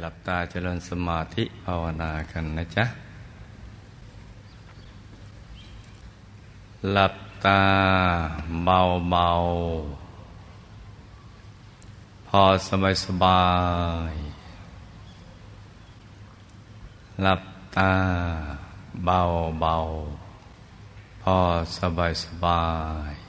หลับตาเจริญสมาธิภาวนากันนะจ๊ะ หลับตาเบาเบาพอสบายสบาย หลับตาเบาเบาพอสบายสบาย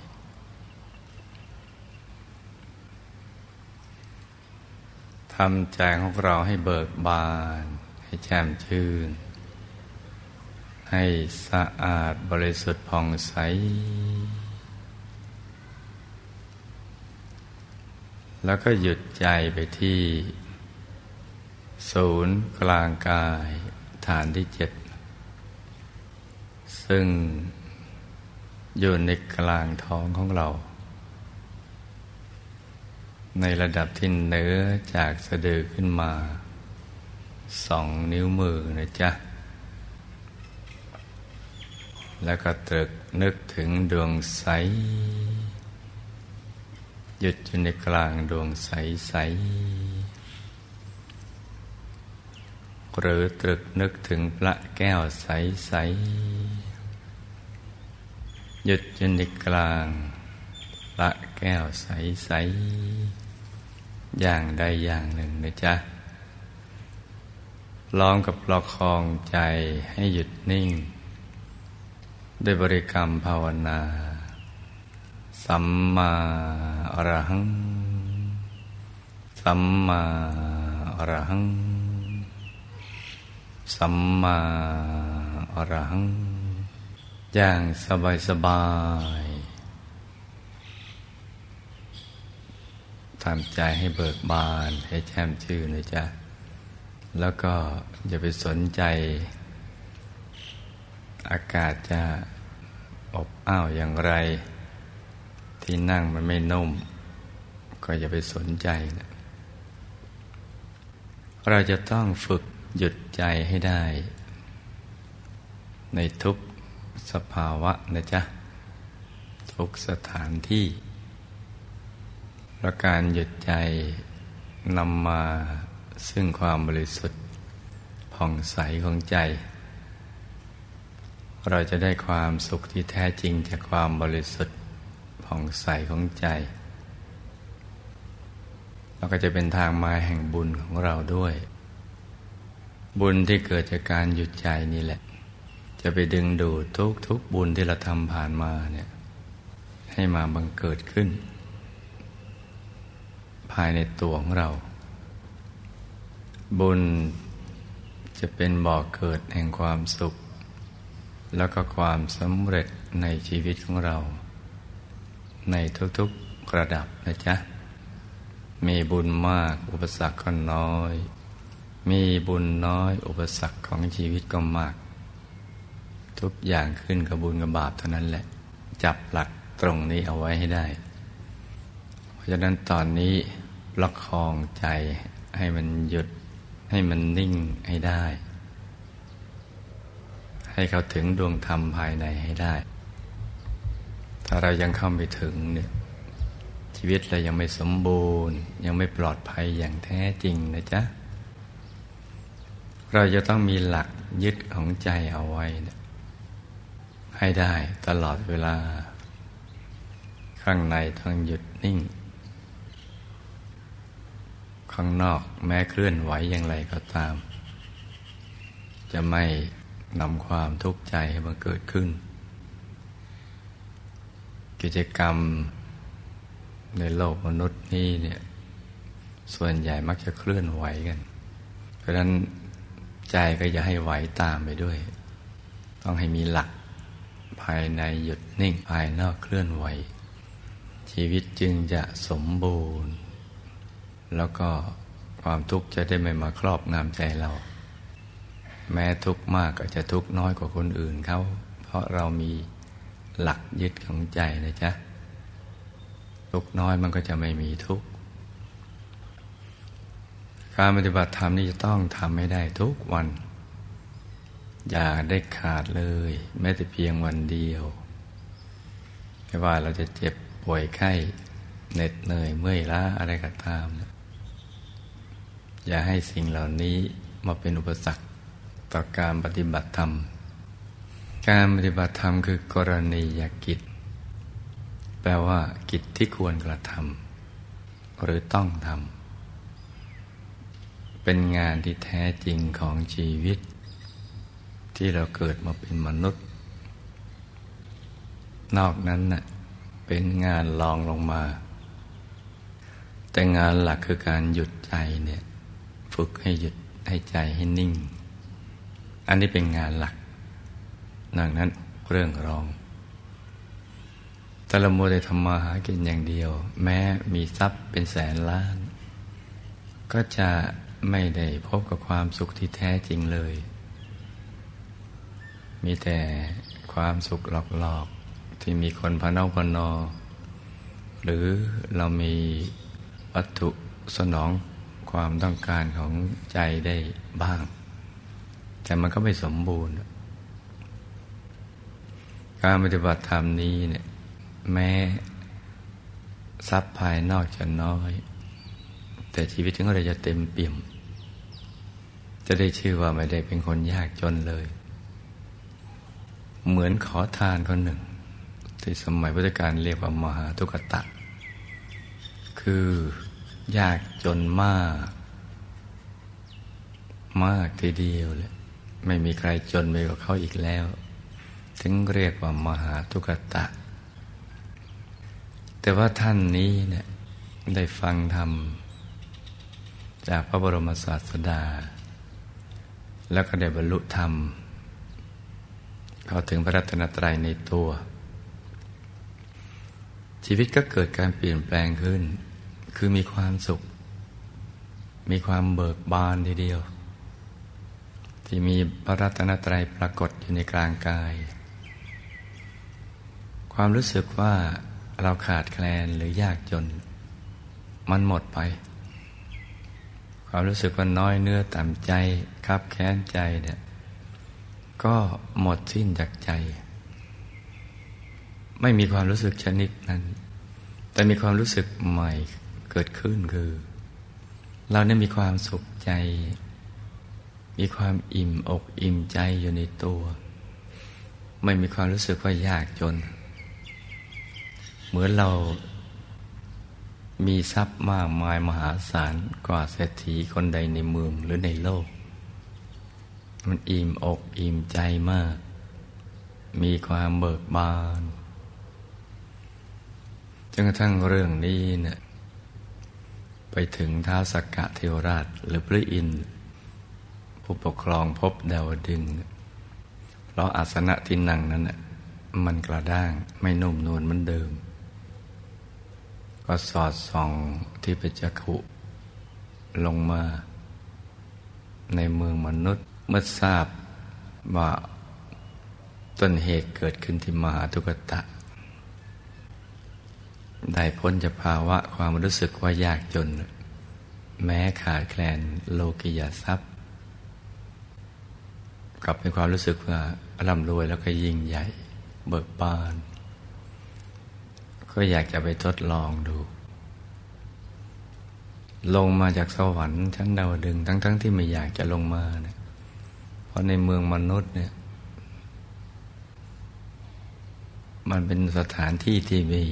ทำใจของเราให้เบิกบาน ให้แจ่มชื่น ให้สะอาดบริสุทธิ์ผ่องใส แล้วก็หยุดใจไปที่ ศูนย์กลางกายฐานที่เจ็ด ซึ่งอยู่ในกลางท้องของเรา ในระดับที่เหนือจากสะดือขึ้นมาสองนิ้วมือนะจ๊ะ แล้วก็ตรึกนึกถึงดวงใส หยุดอยู่ในกลางดวงใสใส หรือตรึกนึกถึงพระแก้วใสใส หยุดอยู่ในกลางพระแก้วใสใส อย่างใดอย่างหนึ่งนะจ๊ะล้อมกับประคองใจให้หยุดนิ่ง ด้วยบริกรรมภาวนา สัมมาอรหัง สัมมาอรหัง สัมมาอรหัง อย่างสบายสบาย ทำใจให้เบิกบาน ให้แช่มชื่นนะจ๊ะ แล้วก็อย่าไปสนใจ อากาศจะอบอ้าวอย่างไร ที่นั่งมันไม่นุ่ม ก็อย่าไปสนใจนะเราจะต้องฝึกหยุดใจให้ได้ ในทุกสภาวะนะจ๊ะ ทุกสถานที่ และการหยุดใจนำมาซึ่งความบริสุทธิ์ผ่องใสของใจ เราจะได้ความสุขที่แท้จริงจากความบริสุทธิ์ผ่องใสของใจเราก็จะเป็นทางมาแห่งบุญของเราด้วย บุญที่เกิดจากการหยุดใจนี่แหละ จะไปดึงดูดทุกทุกบุญที่เราทำผ่านมาเนี่ยให้มาบังเกิดขึ้น ภายในตัวของเรา บุญจะเป็นบ่อกเกิดแห่งความสุข แล้วก็ความสำเร็จในชีวิตของเรา ในทุกๆระดับนะจ๊ะ มีบุญมากอุปสรรคก็น้อย มีบุญน้อยอุปสรรคของชีวิตก็มาก ทุกอย่างขึ้นกับบุญกับบาปเท่านั้นแหละ จับหลักตรงนี้เอาไว้ให้ได้ ราะฉะนั้นตอนนี้ประคองใจให้มันหยุดให้มันนิ่งให้ได้ ให้เขาถึงดวงธรรมภายในให้ได้ ถ้าเรายังเข้าไม่ถึงเนี่ยชีวิตเรายังไม่สมบูรณ์ ยังไม่ปลอดภัยอย่างแท้จริงนะจ๊ะ เราจะต้องมีหลักยึดของใจเอาไว้นะให้ได้ตลอดเวลา ข้างในต้องหยุดนิ่ง ข้างนอกแม้เคลื่อนไหวอย่างไรก็ตาม จะไม่นำความทุกข์ใจให้มาเกิดขึ้น กิจกรรมในโลกมนุษย์นี้เนี่ยส่วนใหญ่มักจะเคลื่อนไหวกัน เพราะฉะนั้นใจก็จะให้ไหวตามไปด้วย ต้องให้มีหลัก ภายในหยุดนิ่งภายนอกเคลื่อนไหว ชีวิตจึงจะสมบูรณ์ แล้วก็ความทุกข์จะได้ไม่มาครอบงำใจเรา แม้ทุกข์มากก็จะทุกข์น้อยกว่าคนอื่นเขาเพราะเรามีหลักยึดของใจนะจ๊ะทุกน้อยมันก็จะไม่มีทุกข์การปฏิบัติธรรมนี่จะต้องทำให้ได้ทุกวัน อย่าได้ขาดเลย แม้แต่เพียงวันเดียว ไม่ว่าเราจะเจ็บป่วยไข้เหน็ดเหนื่อยเมื่อยล้าอะไรก็ตามนะ อย่าให้สิ่งเหล่านี้มาเป็นอุปสรรคต่อการปฏิบัติธรรม การปฏิบัติธรรมคือกรณียกิจ แปลว่า กิจที่ควรกระทำหรือต้องทำเป็นงานที่แท้จริงของชีวิต ที่เราเกิดมาเป็นมนุษย์ นอกนั้นน่ะเป็นงานลองลงมา แต่งานหลักคือการหยุดใจเนี่ย ฝึกให้หยุดให้ใจให้นิ่ง อันนี้เป็นงานหลักนังนั้นเรื่องรองแต่ละมัวได้ทำมาหากินอย่างเดียว แม้มีทรัพย์เป็นแสนล้าน ก็จะไม่ได้พบกับความสุขที่แท้จริงเลย มีแต่ความสุขหลอกๆ ที่มีคนพนอพนอ หรือเรามีวัตถุสนอง ความต้องการของใจได้บ้าง แต่มันก็ไม่สมบูรณ์ การปฏิบัติธรรมนี้เนี่ยแม้ทรัพย์ภายนอกจะน้อย แต่ชีวิตของเราจะเต็มเปี่ยม จะได้ชื่อว่าไม่ได้เป็นคนยากจนเลย เหมือนขอทานคนหนึ่ง ที่สมัยพุทธกาลเรียกว่ามหาทุกตะ คือ ยากจนมาก มากทีเดียวเลยไม่มีใครจนไปกว่าเขาอีกแล้ว ถึงเรียกว่ามหาทุกตะ แต่ว่าท่านนี้เนี่ยได้ฟังธรรม จากพระบรมศาสดา แล้วก็ได้บรรลุธรรม เขาถึงพระรัตนตรัยในตัว ชีวิตก็เกิดการเปลี่ยนแปลงขึ้น คือมีความสุข มีความเบิกบานทีเดียว ที่มีพระรัตนตรัยปรากฏอยู่ในกลางกาย ความรู้สึกว่าเราขาดแคลนหรือยากจน มันหมดไป ความรู้สึกว่าน้อยเนื้อต่ำใจคับแค้นใจเนี่ยก็หมดสิ้นจากใจ ไม่มีความรู้สึกชนิดนั้น แต่มีความรู้สึกใหม่ เกิดขึ้นคือ เราเนี่ยมีความสุขใจ มีความอิ่มอกอิ่มใจอยู่ในตัว ไม่มีความรู้สึกว่ายากจน เหมือนเรามีทรัพย์มากมายมหาศาลกว่าเศรษฐีคนใดในเมืองหรือในโลก มันอิ่มอกอิ่มใจมาก มีความเบิกบานจนกระทั่งเรื่องนี้เนะี่ย ไปถึงท้าสักกะเทวราชหรือพระอินทร์ผู้ปกครองพบดาวดึงเพราะอาสนะที่นั่งนั้นมันกระด้างไม่นุ่มนวลเหมือนเดิม ก็สอดส่องที่ปจักขุลงมา ในเมืองมนุษย์เมื่อทราบว่าต้นเหตุเกิดขึ้นที่มหาทุกตะ ได้พ้นจากภาวะความรู้สึกว่ายากจน แม้ขาดแคลนโลกิยาทรัพย์ กลับมีความรู้สึกว่าร่ำรวยแล้วก็ยิ่งใหญ่ เบิกบาน ก็อยากจะไปทดลองดู ลงมาจากสวรรค์ชั้นดาวดึงทั้งๆทที่ไม่อยากจะลงมาเนะเพราะในเมืองมนุษย์เนี่ยมันเป็นสถานที่ที่มี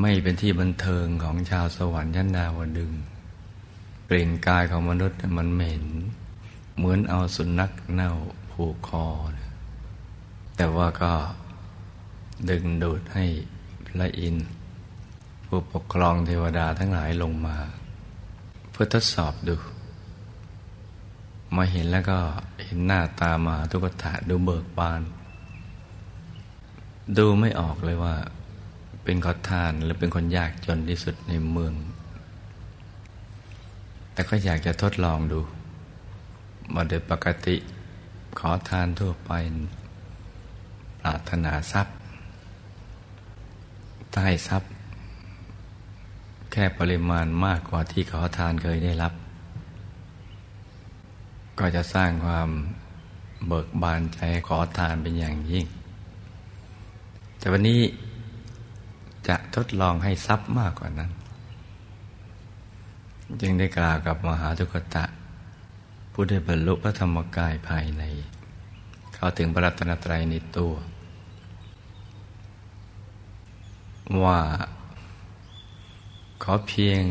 ไม่เป็นที่บันเทิงของชาวสวรรค์ชั้นดาวดึง กลิ่นกายของมนุษย์มันเหม็น เหมือนเอาสุนัขเน่าผูกคอ แต่ว่าก็ดึงดูดให้พระอินทร์ผู้ปกครองเทวดาทั้งหลายลงมา เพื่อทดสอบดู มาเห็นแล้วก็เห็นหน้าตามาทุกตะดูเบิกบาน ดูไม่ออกเลยว่า เป็นขอทานหรือเป็นคนยากจนที่สุดในเมือง แต่ก็อยากจะทดลองดู มาโดยปกติขอทานทั่วไปปรารถนาทรัพย์ถ้าให้ทรัพย์ แค่ปริมาณมากกว่าที่ขอทานเคยได้รับ ก็จะสร้างความเบิกบานใจขอทานเป็นอย่างยิ่ง แต่วันนี้ จะทดลองให้ทรัพย์มากกว่านั้น จึงได้กล่าวกับมหาทุกตะ ผู้ได้บรรลุพระธรรมกายภายใน เข้าถึงพระรัตนตรัยในตัว ว่า ขอเพียง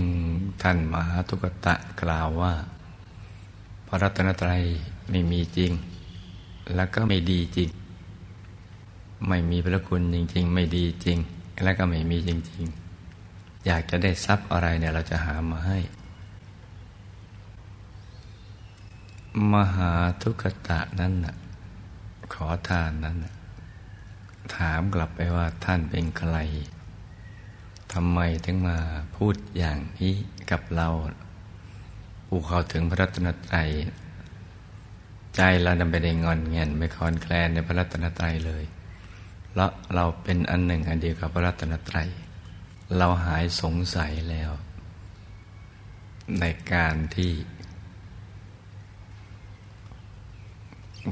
ท่านมหาทุกตะกล่าวว่า พระรัตนตรัยไม่มีจริง แล้วก็ไม่ดีจริง ไม่มีพระคุณจริง ๆ ไม่ดีจริง แล้วก็ไม่มีจริง ๆ อยากจะได้ทรัพย์อะไรเนี่ยเราจะหามาให้ มหาทุกตะนั้นน่ะขอทานนั้นน่ะถามกลับไปว่าท่านเป็นใครทำไมถึงมาพูดอย่างนี้กับเราผู้เข้าถึงพระรัตนตรัย ใจเราดำไปได้งอนเงียนไม่คอนแคลนในพระรัตนตรัยเลย แล้วเราเป็นอันหนึ่งอันเดียวกับพระรัตนตรัย เราหายสงสัยแล้ว ในการที่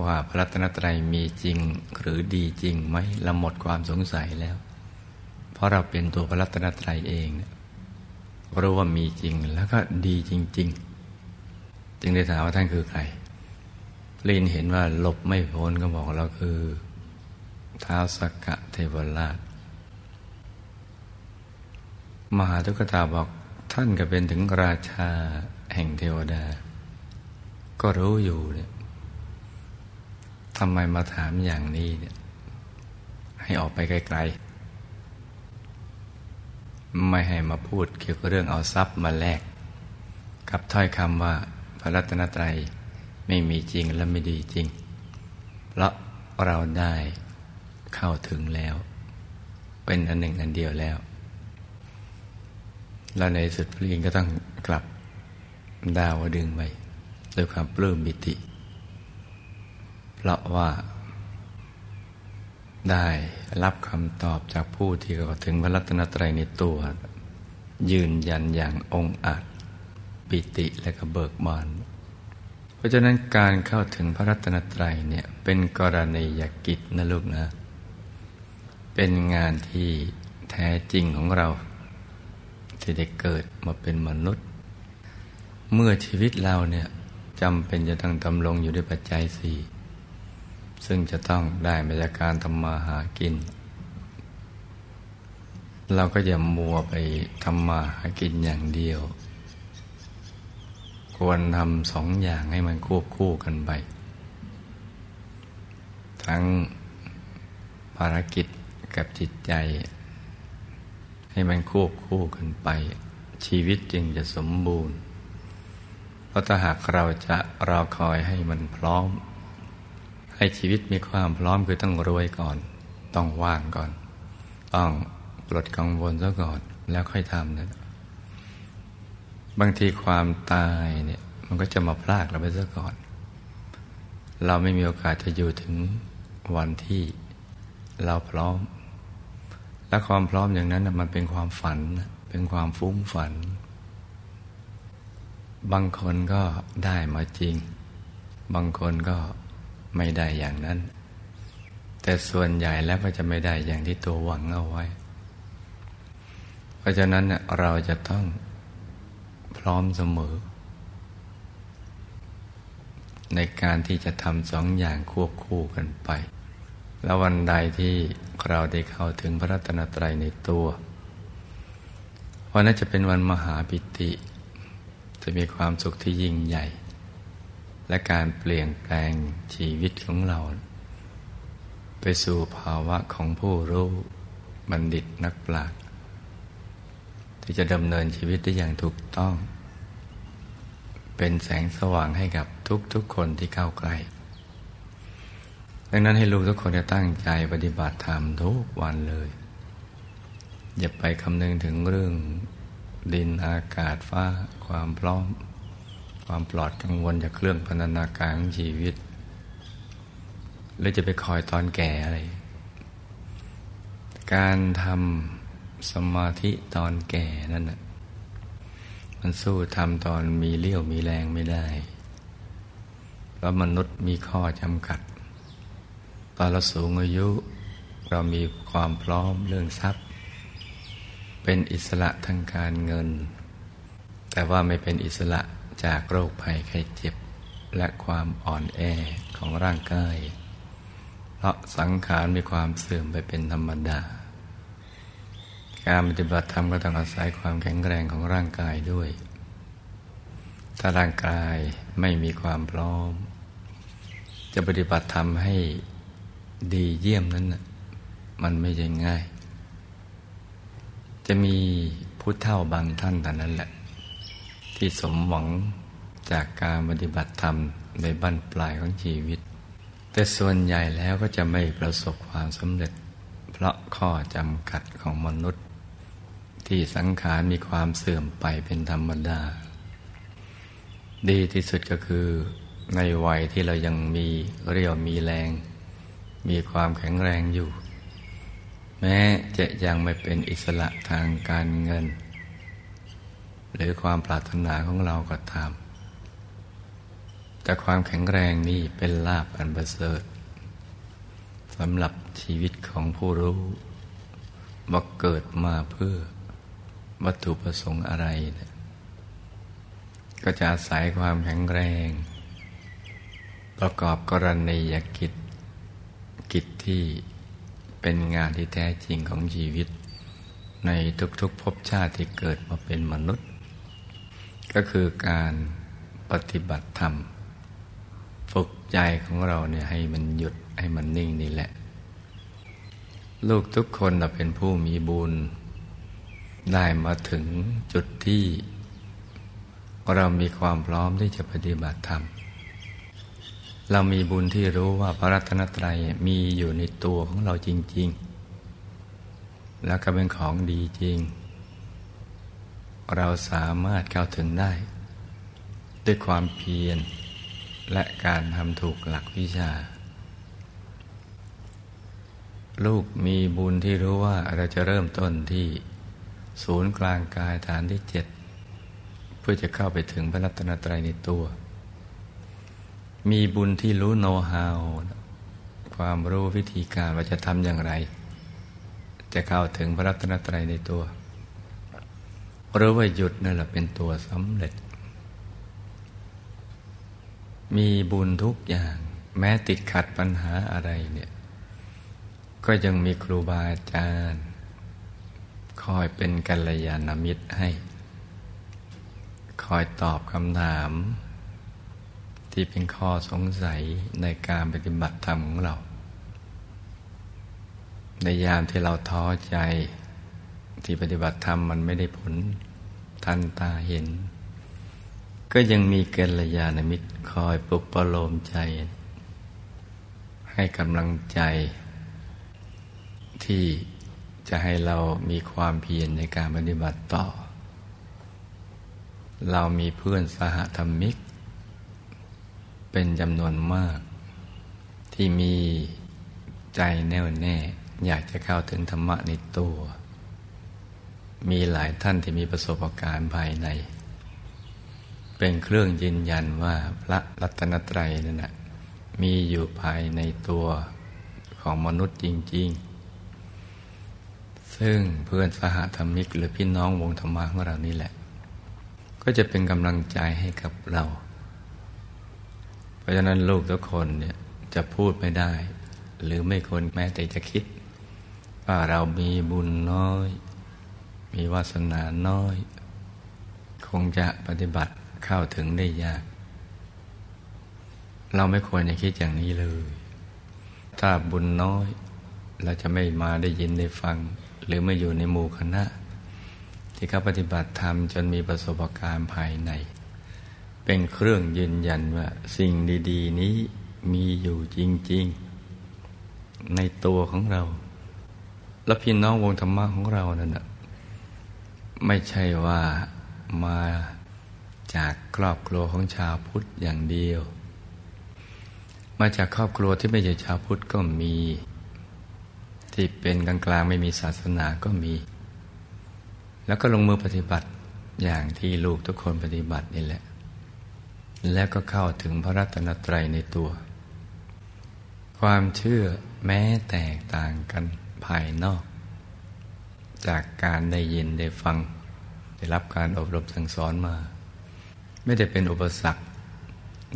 ว่าพระรัตนตรัยมีจริงหรือดีจริงไหมเราหมดความสงสัยแล้ว เพราะเราเป็นตัวพระรัตนตรัยเองรู้ว่ามีจริงแล้วก็ดีจริง ๆ จึงได้ถามว่าท่านคือใครลินเห็นว่าหลบไม่พ้นก็บอกเราคือ ท้าวสกกะเทวราช มหาทุกตาบอกท่านก็เป็นถึงราชาแห่งเทวดา ก็รู้อยู่เนี่ยทำไมมาถามอย่างนี้เนี่ย ให้ออกไปไกลๆ ไม่ให้มาพูดเกี่ยวกับเรื่องเอาทรัพย์มาแลก กับถ้อยคำว่าพระรัตนตรัยไม่มีจริงและไม่ดีจริง เพราะเราได้ เข้าถึงแล้ว เป็นอันหนึ่งอันเดียวแล้ว แล้วในสุดพระอินก็ต้องกลับดาวดึงไปด้วยความปลื้มบิติ เพราะว่าได้รับคำตอบจากผู้ที่เข้าถึงพระรัตนตรัยในตัว ยืนยันอย่างองอาจปิติและก็เบิกบานเพราะฉะนั้นการเข้าถึงพระรัตนตรัยเนี่ยเป็นกรณียกิจนะลูกนะ เป็นงานที่แท้จริงของเรา ที่ได้เกิดมาเป็นมนุษย์ เมื่อชีวิตเราเนี่ยจำเป็นจะต้องดำรงอยู่ด้วยปัจจัยสี่ซึ่งจะต้องได้มาจากการทำมาหากิน เราก็อย่ามัวไปทำมาหากินอย่างเดียว ควรทำสองอย่างให้มันควบคู่กันไป ทั้งภารกิจ กับจิตใจ ให้มันควบคู่กันไป ชีวิตจึงจะสมบูรณ์ เพราะถ้าหากเราจะรอคอยให้มันพร้อม ให้ชีวิตมีความพร้อมคือต้องรวยก่อน ต้องว่างก่อน ต้องปลดกังวลซะก่อนแล้วค่อยทำนะบางทีความตายเนี่ยมันก็จะมาพลากเราไปซะก่อน เราไม่มีโอกาสจะอยู่ถึงวันที่เราพร้อม และความพร้อมอย่างนั้นมันเป็นความฝัน เป็นความฟุ้งฝัน บางคนก็ได้มาจริง บางคนก็ไม่ได้อย่างนั้น แต่ส่วนใหญ่แล้วก็จะไม่ได้อย่างที่ตัวหวังเอาไว้ เพราะฉะนั้นเราจะต้องพร้อมเสมอ ในการที่จะทำสองอย่างควบคู่กันไป แล้ววันใดที่เราได้เข้าถึงพระรัตนตรัยในตัว วันนั้นจะเป็นวันมหาปิติ จะมีความสุขที่ยิ่งใหญ่ และการเปลี่ยนแปลงชีวิตของเรา ไปสู่ภาวะของผู้รู้บัณฑิตนักปราชญ์ที่จะดำเนินชีวิตได้อย่างถูกต้อง เป็นแสงสว่างให้กับทุกๆคนที่เข้าใกล้ ดังนั้นให้ลูกทุกคนจะตั้งใจปฏิบัติธรรมทุกวันเลย อย่าไปคำนึงถึงเรื่องดินอากาศฟ้า ความพร้อม ความปลอดกังวลจากเครื่องพันธนาการของชีวิต หรือจะไปคอยตอนแก่อะไร การทำสมาธิตอนแก่นั่นน่ะมันสู้ทำตอนมีเลี้ยวมีแรงไม่ได้ เพราะมนุษย์มีข้อจำกัด ตอนเราสูงอายุ เรามีความพร้อมเรื่องทรัพย์ เป็นอิสระทางการเงิน แต่ว่าไม่เป็นอิสระจากโรคภัยไข้เจ็บ และความอ่อนแอของร่างกาย เพราะสังขารมีความเสื่อมไปเป็นธรรมดา การปฏิบัติธรรมก็ต้องอาศัยความแข็งแรงของร่างกายด้วย ถ้าร่างกายไม่มีความพร้อม จะปฏิบัติธรรมให้ ดีเยี่ยมนั้นมันไม่ใช่ง่าย จะมีผู้เท่าบางท่านแต่นั้นแหละ ที่สมหวังจากการปฏิบัติธรรมในบั้นปลายของชีวิต แต่ส่วนใหญ่แล้วก็จะไม่ประสบความสำเร็จ เพราะข้อจำกัดของมนุษย์ ที่สังขารมีความเสื่อมไปเป็นธรรมดา ดีที่สุดก็คือในวัยที่เรายังมีเรี่ยวมีแรง มีความแข็งแรงอยู่ แม้จะยังไม่เป็นอิสระทางการเงิน หรือความปรารถนาของเราก็ตามแต่ความแข็งแรงนี่เป็นลาภอันประเสริฐสำหรับชีวิตของผู้รู้ว่าเกิดมาเพื่อวัตถุประสงค์อะไรนะก็จะอาศัยความแข็งแรง ประกอบกรณียกิจ กิจที่เป็นงานที่แท้จริงของชีวิต ในทุกๆภพชาติที่เกิดมาเป็นมนุษย์ ก็คือการปฏิบัติธรรม ฝึกใจของเราเนี่ยให้มันหยุดให้มันนิ่งนี่แหละ ลูกทุกคนเราเป็นผู้มีบุญ ได้มาถึงจุดที่ เรามีความพร้อมที่จะปฏิบัติธรรม เรามีบุญที่รู้ว่าพระรัตนตรัยมีอยู่ในตัวของเราจริง ๆ แล้วก็เป็นของดีจริง เราสามารถเข้าถึงได้ ด้วยความเพียร และการทำถูกหลักวิชา ลูกมีบุญที่รู้ว่าเราจะเริ่มต้นที่ศูนย์กลางกายฐานที่เจ็ดเพื่อจะเข้าไปถึงพระรัตนตรัยในตัว มีบุญที่รู้โน้ตฮาวความรู้วิธีการว่าจะทำอย่างไร จะเข้าถึงพระรัตนตรัยในตัวหรู้ว่าหยุดนั่นแหละเป็นตัวสำเร็จ มีบุญทุกอย่าง แม้ติดขัดปัญหาอะไรเนี่ย ก็ยังมีครูบาอาจารย์คอยเป็นกัลยาณมิตรให้ คอยตอบคำถาม ที่เป็นข้อสงสัยในการปฏิบัติธรรมของเรา ในยามที่เราท้อใจที่ปฏิบัติธรรมมันไม่ได้ผลทันตาเห็น ก็ยังมีกัลยาณมิตรคอยปลุกประโลมใจ ให้กำลังใจ ที่จะให้เรามีความเพียรในการปฏิบัติต่อ เรามีเพื่อนสหธรรมิก เป็นจำนวนมาก ที่มีใจแน่วแน่ อยากจะเข้าถึงธรรมะในตัว มีหลายท่านที่มีประสบการณ์ภายใน เป็นเครื่องยืนยันว่าพระรัตนตรัยนั่นแหะมีอยู่ภายในตัวของมนุษย์จริง ๆ ซึ่งเพื่อนสหธรรมิก หรือพี่น้องวงธรรมะของเรานี่แหละ ก็จะเป็นกำลังใจให้กับเรา ราะฉะนั้นลูกทุกคนเนี่ยจะพูดไม่ได้ หรือไม่ควรแม้แต่จะคิด ว่าเรามีบุญน้อย มีวาสนาน้อย คงจะปฏิบัติเข้าถึงได้ยาก เราไม่ควรจะคิดอย่างนี้เลย ถ้าบุญน้อย เราจะไม่มาได้ยินได้ฟัง หรือไม่อยู่ในหมู่คณะ ที่เขาปฏิบัติธรรมจนมีประสบการณ์ภายใน เป็นเครื่องยืนยันว่า สิ่งดี ๆ นี้มีอยู่จริง ๆ ในตัวของเรา และพี่น้องวงธรรมะของเรานั่นนะไม่ใช่ว่ามาจากครอบครัวของชาวพุทธอย่างเดียว มาจากครอบครัวที่ไม่ใช่ชาวพุทธก็มี ที่เป็นกลางๆไม่มีศาสนาก็มี แล้วก็ลงมือปฏิบัติอย่างที่ลูกทุกคนปฏิบัตินี่แหละ แล้วก็เข้าถึงพระรัตนตรัยในตัว ความเชื่อแม้แตกต่างกันภายนอก จากการได้ยินได้ฟัง ได้รับการอบรมสั่งสอนมา ไม่ได้เป็นอุปสรรค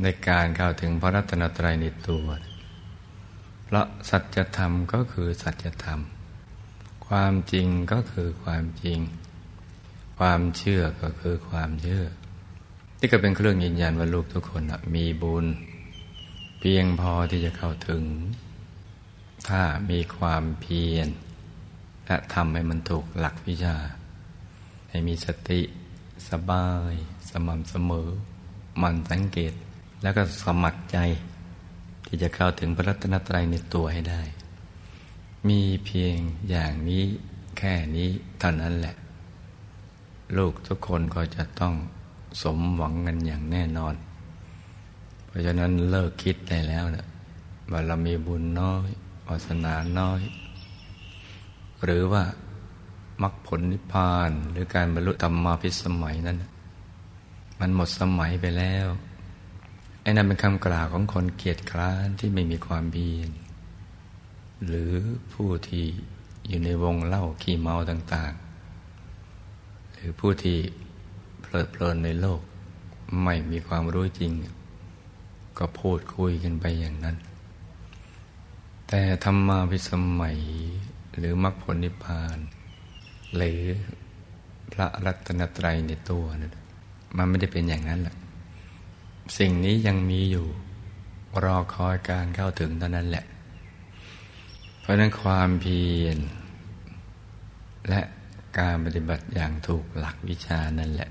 ในการเข้าถึงพระรัตนตรัยในตัว เพราะสัจธรรมก็คือสัจธรรม ความจริงก็คือความจริง ความเชื่อก็คือความเชื่อ ที่ก็เป็นเครื่องยืนยันว่าลูกทุกคนมีบุญ เพียงพอที่จะเข้าถึง ถ้ามีความเพียรและทำให้มันถูกหลักวิชา ให้มีสติสบาย สม่ำเสมอ มันสังเกตแล้วก็สมัครใจ ที่จะเข้าถึงพระรัตนตรัยในตัวให้ได้ มีเพียงอย่างนี้แค่นี้เท่านั้นแหละ ลูกทุกคนก็จะต้อง สมหวังกันอย่างแน่นอน เพราะฉะนั้นเลิกคิดได้แล้วนะว่าเรามีบุญน้อยวาสนาน้อย หรือว่ามรรคผลนิพพาน หรือการบรรลุธรรมาภิสมัยนั้น มันหมดสมัยไปแล้วไอ้นั่นเป็นคำกล่าวของคนเกียจคร้านที่ไม่มีความเพียรหรือผู้ที่อยู่ในวงเล่าขี้เมาต่าง ๆ หรือผู้ที่ ลิดเพลินในโลก ไม่มีความรู้จริง ก็พูดคุยกันไปอย่างนั้น แต่ธรรมาพิสมัยหรือมรรคผลนิพพาน หรือพระรัตนตรัยในตัวนะมันไม่ได้เป็นอย่างนั้นแหละสิ่งนี้ยังมีอยู่รอคอยการเข้าถึงเท่านั้นแหละ เพราะนั้นความเพียรและการปฏิบัติอย่างถูกหลักวิชานั่นแหละ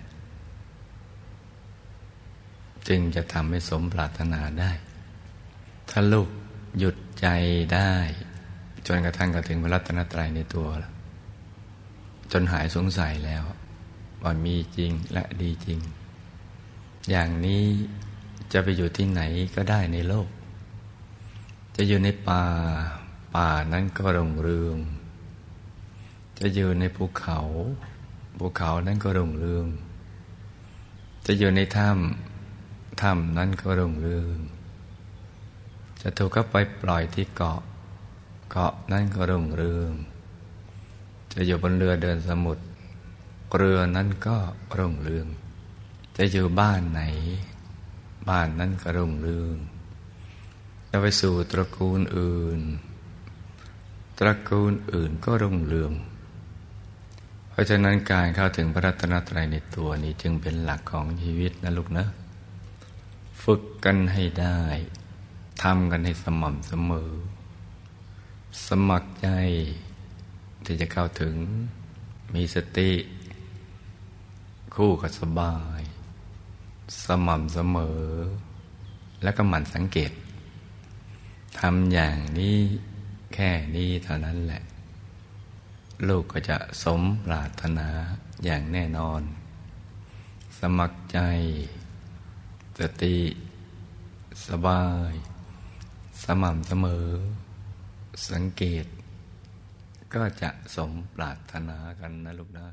จึงจะทำให้สมปรารถนาได้ ถ้าลูกหยุดใจได้ จนกระทั่งกระถึงพระรัตนตรัยในตัวจนหายสงสัยแล้วว่ามีจริงและดีจริง อย่างนี้จะไปอยู่ที่ไหนก็ได้ในโลก จะอยู่ในป่าป่านั้นก็รุ่งเรือง จะอยู่ในภูเขาภูเขานั้นก็รุ่งเรือง จะอยู่ในถ้ำ ถ้ำนั้นก็รุ่งเรืองจะถูกก็ไปปล่อยที่เกาะ เกาะนั้นก็รุ่งเรืองจะอยู่บนเรือเดินสมุทรเรือนั้นก็รุ่งเรือง จะอยู่บ้านไหน บ้านนั้นก็รุ่งเรือง จะไปสู่ตระกูลอื่น ตระกูลอื่นก็รุ่งเรือง เพราะฉะนั้นการเข้าถึงพระรัตนตรัยในตัวนี้จึงเป็นหลักของชีวิตนะลูกนะ ฝึกกันให้ได้ทำกันให้สม่ำเสมอ สมัครใจที่จะเข้าถึงมีสติ คู่กับสบาย สม่ำเสมอ แล้วก็หมั่นสังเกตทำอย่างนี้แค่นี้เท่านั้นแหละ ลูกก็จะสมปรารถนาอย่างแน่นอน สมัครใจ ติ สบาย สม่ำเสมอ สังเกต ก็จะสมปรารถนากันนะลูกนะ